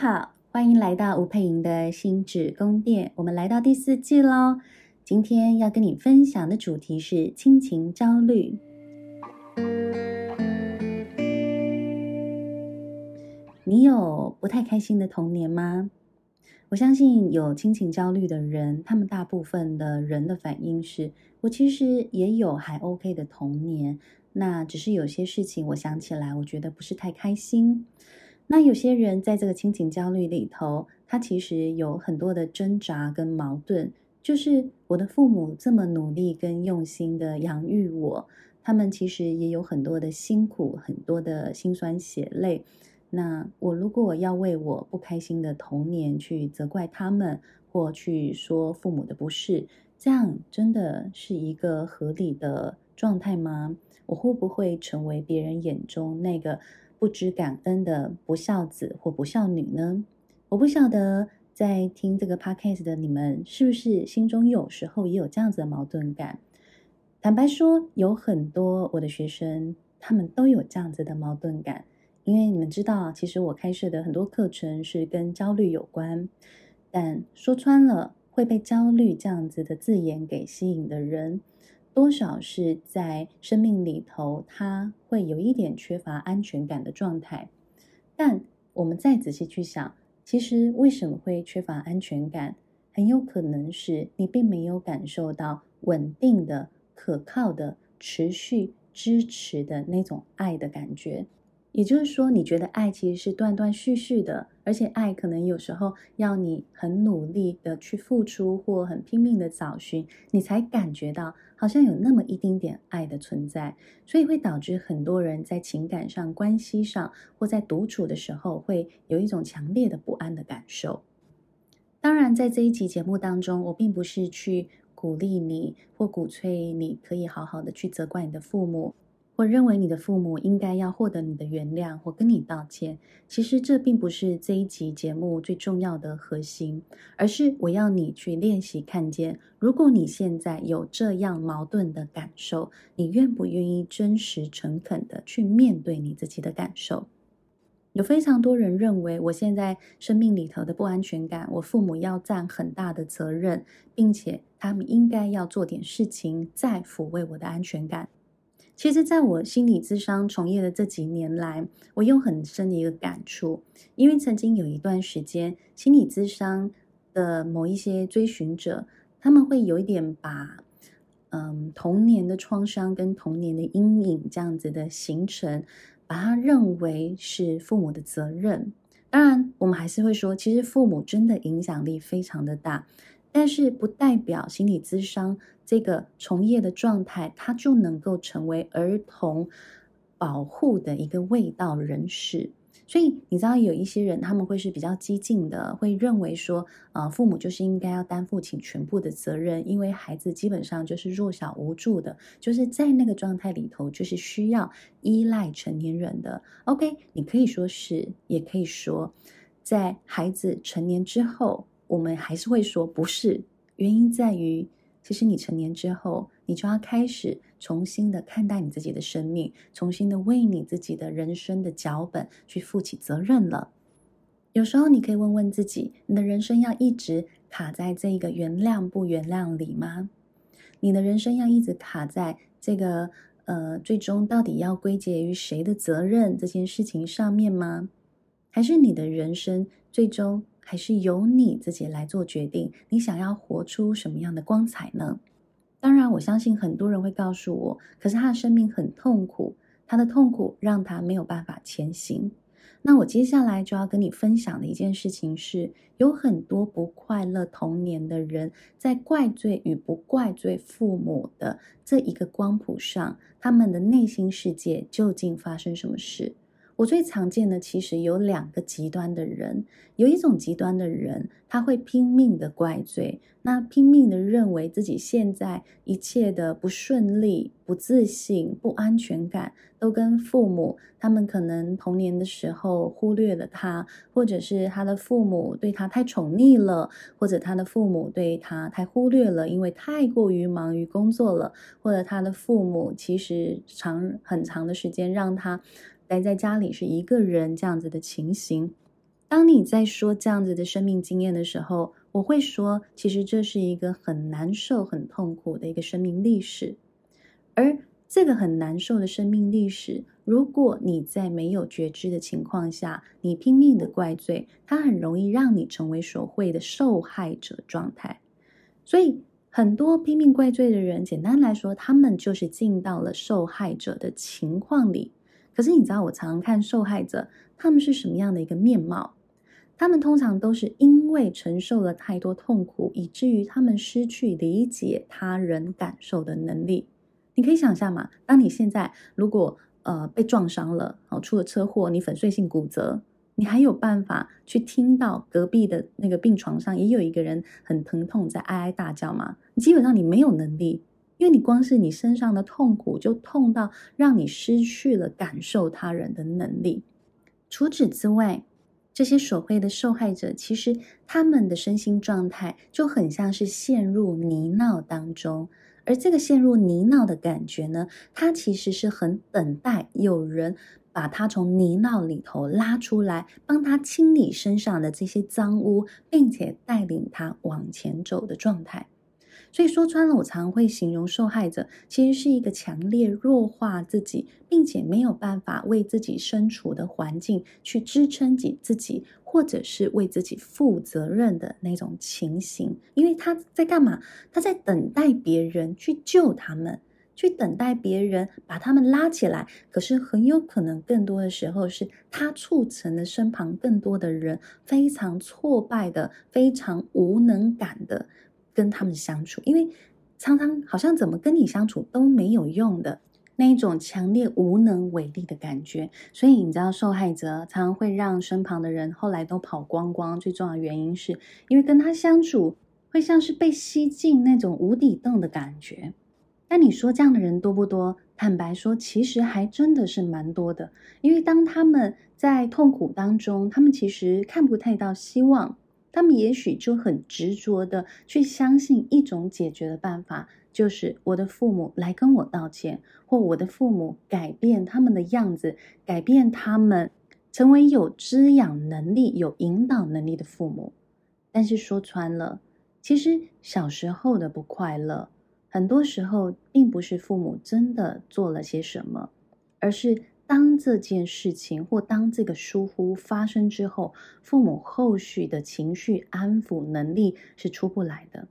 好，欢迎来到吴佩莹的心智宫殿。我们来到第四季喽。今天要跟你分享的主题是亲情焦虑。你有不太开心的童年吗？我相信有亲情焦虑的人，他们大部分的人的反应是：我其实也有还 OK 的童年，那只是有些事情我想起来，我觉得不是太开心。那有些人在这个亲情焦虑里头，他其实有很多的挣扎跟矛盾，就是我的父母这么努力跟用心的养育我，他们其实也有很多的辛苦，很多的辛酸血泪。那我如果要为我不开心的童年去责怪他们，或去说父母的不是，这样真的是一个合理的状态吗？我会不会成为别人眼中那个不知感恩的不孝子或不孝女呢？我不晓得在听这个 podcast 的你们是不是心中有时候也有这样子的矛盾感？坦白说，有很多我的学生，他们都有这样子的矛盾感，因为你们知道，其实我开设的很多课程是跟焦虑有关，但说穿了，会被焦虑这样子的字眼给吸引的人。多少是在生命里头，他会有一点缺乏安全感的状态。但我们再仔细去想，其实为什么会缺乏安全感？很有可能是你并没有感受到稳定的、可靠的、持续支持的那种爱的感觉。也就是说，你觉得爱其实是断断续续的，而且爱可能有时候要你很努力的去付出，或很拼命的找寻，你才感觉到好像有那么一丁点爱的存在，所以会导致很多人在情感上、关系上，或在独处的时候，会有一种强烈的不安的感受。当然，在这一集节目当中，我并不是去鼓励你或鼓吹你可以好好的去责怪你的父母。或认为你的父母应该要获得你的原谅或跟你道歉，其实这并不是这一集节目最重要的核心，而是我要你去练习看见，如果你现在有这样矛盾的感受，你愿不愿意真实诚恳的去面对你自己的感受？有非常多人认为，我现在生命里头的不安全感，我父母要占很大的责任，并且他们应该要做点事情，再抚慰我的安全感。其实，在我心理咨商从业的这几年来，我有很深的一个感触，因为曾经有一段时间，心理咨商的某一些追寻者，他们会有一点把，嗯，童年的创伤跟童年的阴影这样子的形成，把它认为是父母的责任。当然，我们还是会说，其实父母真的影响力非常的大。但是不代表心理咨商这个从业的状态，它就能够成为儿童保护的一个味道人士。所以你知道有一些人他们会是比较激进的，会认为说，呃，父母就是应该要担负起全部的责任，因为孩子基本上就是弱小无助的，就是在那个状态里头就是需要依赖成年人的。OK，你可以说是，也可以说，在孩子成年之后。我们还是会说不是，原因在于，其实你成年之后，你就要开始重新的看待你自己的生命，重新的为你自己的人生的脚本去负起责任了。有时候你可以问问自己，你的人生要一直卡在这个原谅不原谅里吗？你的人生要一直卡在这个呃，最终到底要归结于谁的责任这件事情上面吗？还是你的人生最终？还是由你自己来做决定，你想要活出什么样的光彩呢？当然，我相信很多人会告诉我，可是他的生命很痛苦，他的痛苦让他没有办法前行。那我接下来就要跟你分享的一件事情是，有很多不快乐童年的人，在怪罪与不怪罪父母的这一个光谱上，他们的内心世界究竟发生什么事？我最常见的其实有两个极端的人，有一种极端的人，他会拼命的怪罪，那拼命的认为自己现在一切的不顺利、不自信、不安全感，都跟父母他们可能童年的时候忽略了他，或者是他的父母对他太宠溺了，或者他的父母对他太忽略了，因为太过于忙于工作了，或者他的父母其实长很长的时间让他。待在家里是一个人这样子的情形，当你在说这样子的生命经验的时候，我会说，其实这是一个很难受、很痛苦的一个生命历史。而这个很难受的生命历史，如果你在没有觉知的情况下，你拼命的怪罪，它很容易让你成为所谓的受害者状态。所以，很多拼命怪罪的人，简单来说，他们就是进到了受害者的情况里。可是，你知道，我常常看受害者，他们是什么样的一个面貌？他们通常都是因为承受了太多痛苦，以至于他们失去理解他人感受的能力。你可以想象嘛？当你现在如果呃被撞伤了，哦，出了车祸，你粉碎性骨折，你还有办法去听到隔壁的那个病床上也有一个人很疼痛在哀哀大叫吗？基本上你没有能力，因为你光是你身上的痛苦就痛到让你失去了感受他人的能力。除此之外，这些所谓的受害者，其实他们的身心状态就很像是陷入泥淖当中。而这个陷入泥淖的感觉呢，它其实是很等待有人把他从泥淖里头拉出来，帮他清理身上的这些脏污，并且带领他往前走的状态。所以说穿了，我常会形容受害者其实是一个强烈弱化自己，并且没有办法为自己身处的环境去支撑起自己，或者是为自己负责任的那种情形。因为他在干嘛？他在等待别人去救他们，去等待别人把他们拉起来。可是很有可能更多的时候是他促成了身旁更多的人非常挫败的、非常无能感的。跟他们相处，因为常常好像怎么跟你相处都没有用的那一种强烈无能为力的感觉，所以你知道，受害者常常会让身旁的人后来都跑光光。最重要的原因是因为跟他相处会像是被吸进那种无底洞的感觉。但你说这样的人多不多？坦白说，其实还真的是蛮多的。因为当他们在痛苦当中，他们其实看不太到希望。他们也许就很执着的去相信一种解决的办法，就是我的父母来跟我道歉，或我的父母改变他们的样子，改变他们，成为有滋养能力、有引导能力的父母。但是说穿了，其实小时候的不快乐，很多时候并不是父母真的做了些什么，而是。当这件事情或当这个疏忽发生之后，父母后续的情绪安抚能力是出不来的。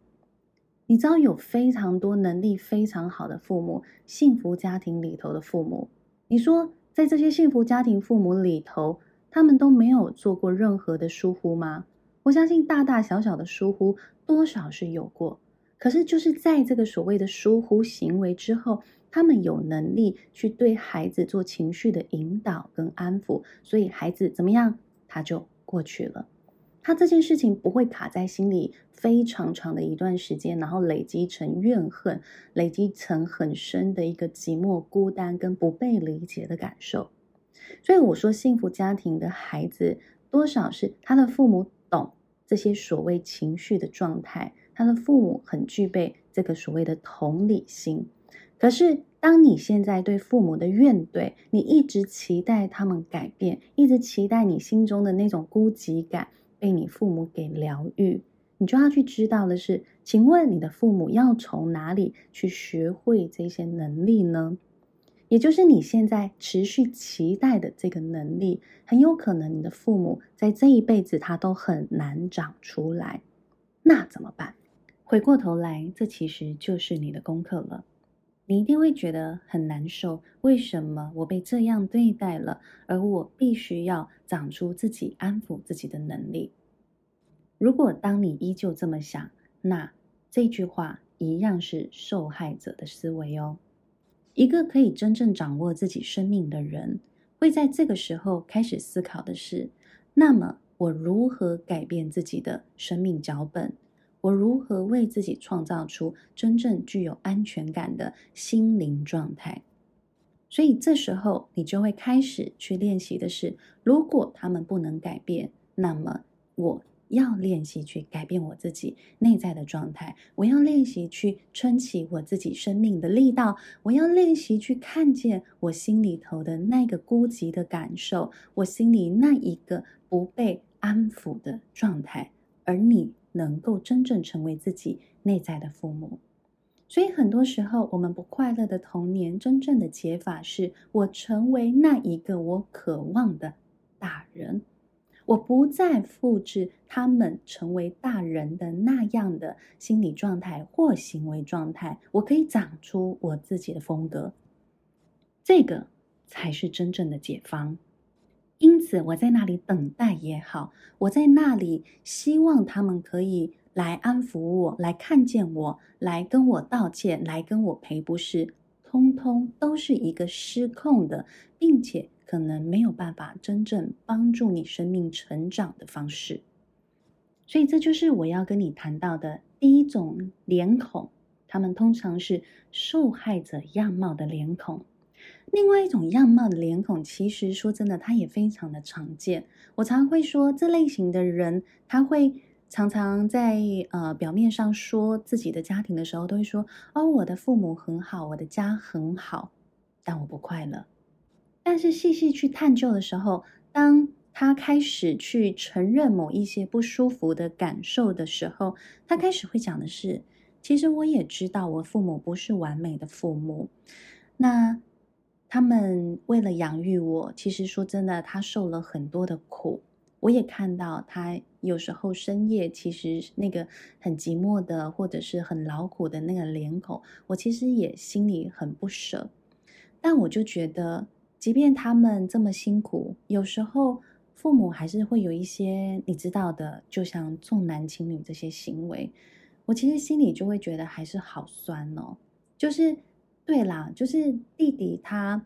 你知道有非常多能力非常好的父母，幸福家庭里头的父母，你说在这些幸福家庭父母里头，他们都没有做过任何的疏忽吗？我相信大大小小的疏忽多少是有过，可是就是在这个所谓的疏忽行为之后。他们有能力去对孩子做情绪的引导跟安抚，所以孩子怎么样，他就过去了。他这件事情不会卡在心里非常长的一段时间，然后累积成怨恨，累积成很深的一个寂寞、孤单跟不被理解的感受。所以我说，幸福家庭的孩子多少是他的父母懂这些所谓情绪的状态，他的父母很具备这个所谓的同理心。可是，当你现在对父母的怨怼，你一直期待他们改变，一直期待你心中的那种孤寂感被你父母给疗愈，你就要去知道的是，请问你的父母要从哪里去学会这些能力呢？也就是你现在持续期待的这个能力，很有可能你的父母在这一辈子他都很难长出来，那怎么办？回过头来，这其实就是你的功课了。你一定会觉得很难受，为什么我被这样对待了，而我必须要长出自己安抚自己的能力？如果当你依旧这么想，那这句话一样是受害者的思维哦。一个可以真正掌握自己生命的人，会在这个时候开始思考的是：那么我如何改变自己的生命脚本？我如何为自己创造出真正具有安全感的心灵状态？所以这时候你就会开始去练习的是：如果他们不能改变，那么我要练习去改变我自己内在的状态。我要练习去撑起我自己生命的力道。我要练习去看见我心里头的那个孤寂的感受，我心里那一个不被安抚的状态，而你能够真正成为自己内在的父母。所以很多时候，我们不快乐的童年，真正的解法是我成为那一个我渴望的大人。我不再复制他们成为大人的那样的心理状态或行为状态，我可以长出我自己的风格。这个才是真正的解方。因此，我在那里等待也好，我在那里希望他们可以来安抚我，来看见我，来跟我道歉，来跟我赔不是，通通都是一个失控的，并且。可能没有办法真正帮助你生命成长的方式，所以这就是我要跟你谈到的第一种脸孔，他们通常是受害者样貌的脸孔。另外一种样貌的脸孔，其实说真的，它也非常的常见。我常会说，这类型的人，他会常常在呃表面上说自己的家庭的时候，都会说：“哦，我的父母很好，我的家很好，但我不快乐。”但是细细去探究的时候，当他开始去承认某一些不舒服的感受的时候，他开始会讲的是：其实我也知道我父母不是完美的父母，那他们为了养育我，其实说真的，他受了很多的苦。我也看到他有时候深夜其实那个很寂寞的，或者是很劳苦的那个脸孔，我其实也心里很不舍。但我就觉得。即便他们这么辛苦，有时候父母还是会有一些你知道的，就像重男轻女这些行为，我其实心里就会觉得还是好酸哦。就是对啦，就是弟弟他，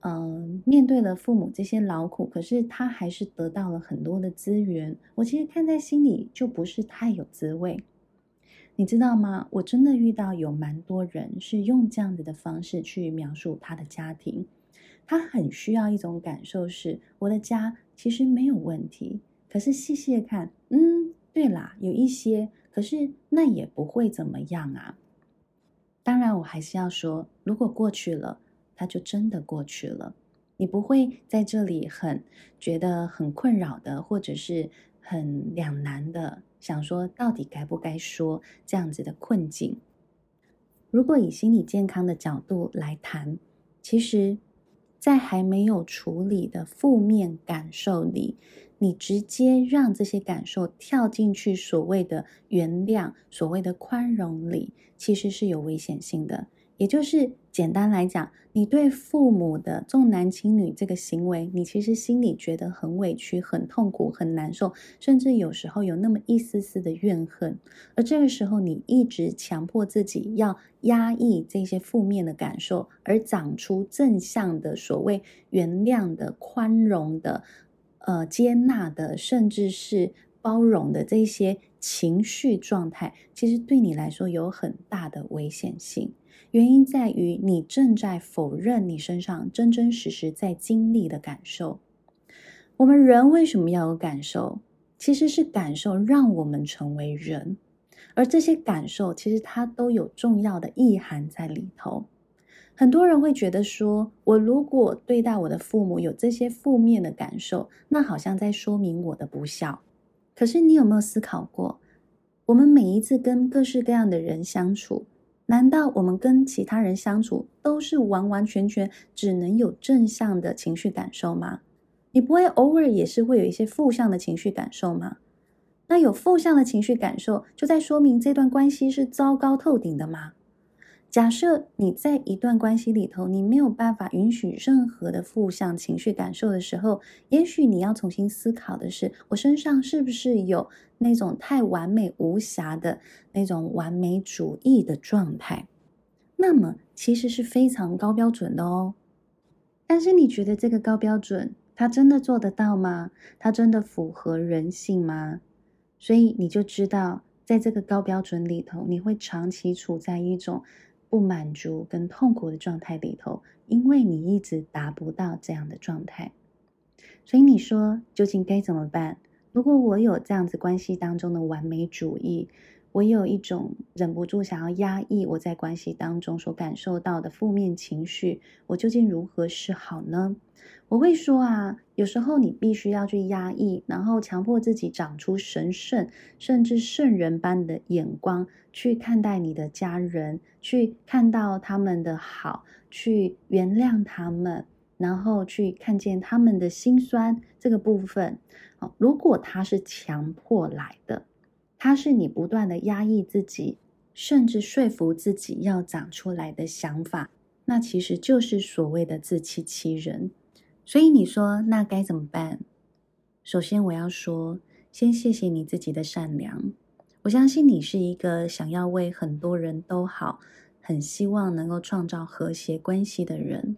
嗯、面对了父母这些劳苦，可是他还是得到了很多的资源。我其实看在心里就不是太有滋味，你知道吗？我真的遇到有蛮多人是用这样子的方式去描述他的家庭。他很需要一种感受是，我的家其实没有问题。可是细细看，嗯，对啦，有一些，可是那也不会怎么样啊。当然，我还是要说，如果过去了，它就真的过去了。你不会在这里很觉得很困扰的，或者是很两难的，想说到底该不该说这样子的困境。如果以心理健康的角度来谈，其实。在还没有处理的负面感受里，你直接让这些感受跳进去所谓的原谅、所谓的宽容里，其实是有危险性的。也就是简单来讲，你对父母的重男轻女这个行为，你其实心里觉得很委屈、很痛苦、很难受，甚至有时候有那么一丝丝的怨恨。而这个时候，你一直强迫自己要压抑这些负面的感受，而长出正向的所谓原谅的、宽容的、呃接纳的，甚至是包容的这些情绪状态，其实对你来说有很大的危险性。原因在于你正在否认你身上真真实实在经历的感受。我们人为什么要有感受？其实是感受让我们成为人，而这些感受其实它都有重要的意涵在里头。很多人会觉得说，我如果对待我的父母有这些负面的感受，那好像在说明我的不孝。可是你有没有思考过，我们每一次跟各式各样的人相处，难道我们跟其他人相处都是完完全全只能有正向的情绪感受吗？你不会偶尔也是会有一些负向的情绪感受吗？那有负向的情绪感受，就在说明这段关系是糟糕透顶的吗？假设你在一段关系里头，你没有办法允许任何的负向情绪感受的时候，也许你要重新思考的是：我身上是不是有那种太完美无瑕的那种完美主义的状态？那么其实是非常高标准的哦。但是你觉得这个高标准，它真的做得到吗？它真的符合人性吗？所以你就知道，在这个高标准里头，你会长期处在一种。不满足跟痛苦的状态里头，因为你一直达不到这样的状态，所以你说究竟该怎么办？如果我有这样子关系当中的完美主义，我有一种忍不住想要压抑我在关系当中所感受到的负面情绪，我究竟如何是好呢？我会说啊，有时候你必须要去压抑，然后强迫自己长出神圣甚至圣人般的眼光去看待你的家人，去看到他们的好，去原谅他们，然后去看见他们的辛酸这个部分。如果他是强迫来的，他是你不断的压抑自己，甚至说服自己要长出来的想法，那其实就是所谓的自欺欺人。所以你说那该怎么办？首先我要说，先谢谢你自己的善良。我相信你是一个想要为很多人都好，很希望能够创造和谐关系的人。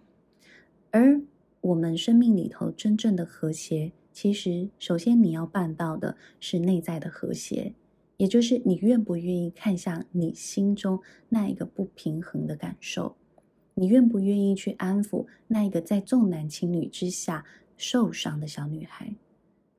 而我们生命里头真正的和谐，其实首先你要办到的是内在的和谐，也就是你愿不愿意看向你心中那一个不平衡的感受。你愿不愿意去安抚那一个在重男轻女之下受伤的小女孩？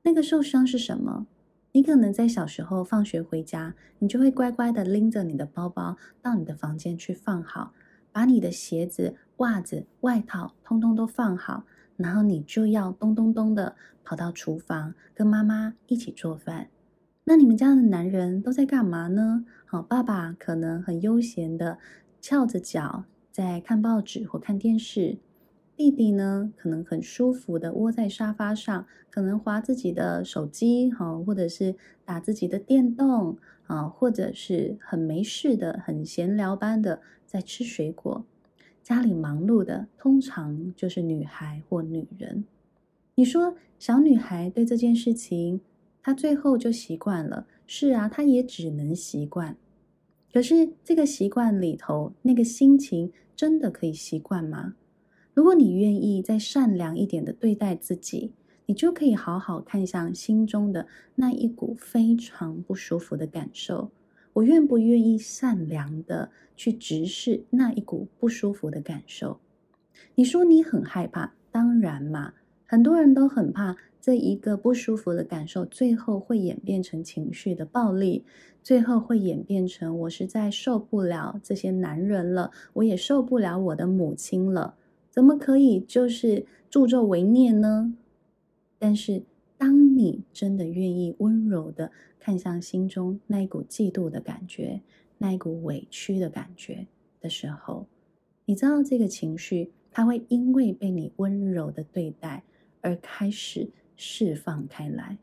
那个受伤是什么？你可能在小时候放学回家，你就会乖乖的拎着你的包包到你的房间去放好，把你的鞋子、袜子、外套通通都放好，然后你就要咚咚咚的跑到厨房跟妈妈一起做饭。那你们家的男人都在干嘛呢？好，爸爸可能很悠闲的翘着脚。在看报纸或看电视，弟弟呢，可能很舒服的窝在沙发上，可能划自己的手机，哈，或者是打自己的电动，啊，或者是很没事的、很闲聊般的在吃水果。家里忙碌的，通常就是女孩或女人。你说小女孩对这件事情，他最后就习惯了。是啊，他也只能习惯。可是这个习惯里头，那个心情真的可以习惯吗？如果你愿意再善良一点的对待自己，你就可以好好看向心中的那一股非常不舒服的感受。我愿不愿意善良的去直视那一股不舒服的感受？你说你很害怕，当然嘛，很多人都很怕。这一个不舒服的感受，最后会演变成情绪的暴力，最后会演变成我实在受不了这些男人了，我也受不了我的母亲了，怎么可以就是助纣为虐呢？但是，当你真的愿意温柔的看向心中那一股嫉妒的感觉，那一股委屈的感觉的时候，你知道这个情绪，它会因为被你温柔的对待而开始。释放开来，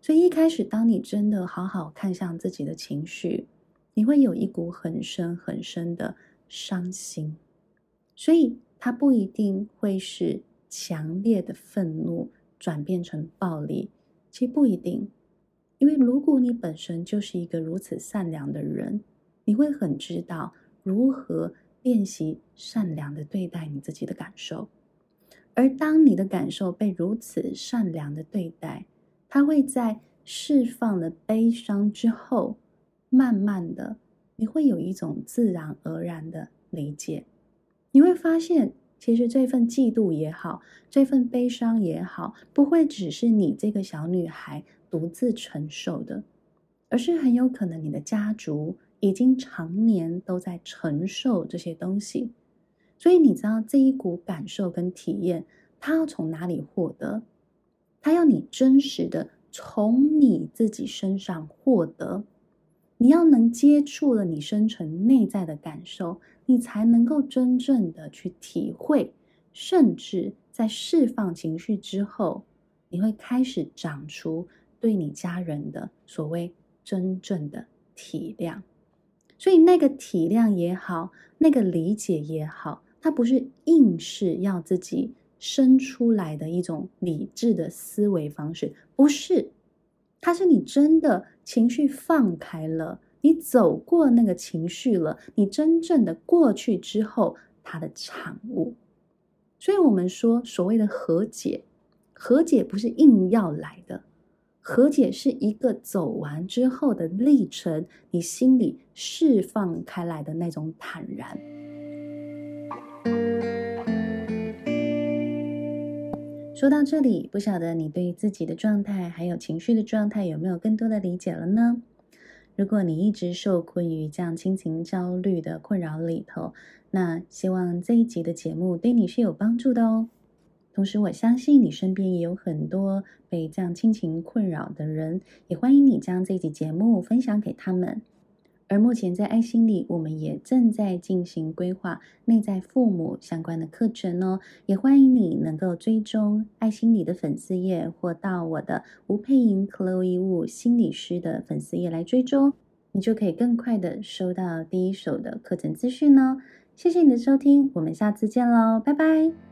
所以一开始，当你真的好好看向自己的情绪，你会有一股很深很深的伤心。所以它不一定会是强烈的愤怒转变成暴力，其实不一定。因为如果你本身就是一个如此善良的人，你会很知道如何练习善良的对待你自己的感受。而当你的感受被如此善良的对待，它会在释放了悲伤之后，慢慢的，你会有一种自然而然的理解。你会发现，其实这份嫉妒也好，这份悲伤也好，不会只是你这个小女孩独自承受的，而是很有可能你的家族已经常年都在承受这些东西。所以你知道这一股感受跟体验，它要从哪里获得？它要你真实的从你自己身上获得。你要能接触了你深层内在的感受，你才能够真正的去体会，甚至在释放情绪之后，你会开始长出对你家人的所谓真正的体谅。所以那个体谅也好，那个理解也好。它不是硬是要自己生出来的一种理智的思维方式，不是，它是你真的情绪放开了，你走过那个情绪了，你真正的过去之后，它的产物。所以我们说所谓的和解，和解不是硬要来的，和解是一个走完之后的历程，你心里释放开来的那种坦然。说到这里，不晓得你对自己的状态还有情绪的状态有没有更多的理解了呢？如果你一直受困于这样亲情焦虑的困扰里头，那希望这一集的节目对你是有帮助的哦。同时，我相信你身边也有很多被这样亲情困扰的人，也欢迎你将这集节目分享给他们。而目前在爱心理，我们也正在进行规划内在父母相关的课程哦，也欢迎你能够追踪爱心理的粉丝页，或到我的吴佩莹 Chloe Wu 心理师的粉丝页来追踪，你就可以更快的收到第一手的课程资讯哦。谢谢你的收听，我们下次见喽，拜拜。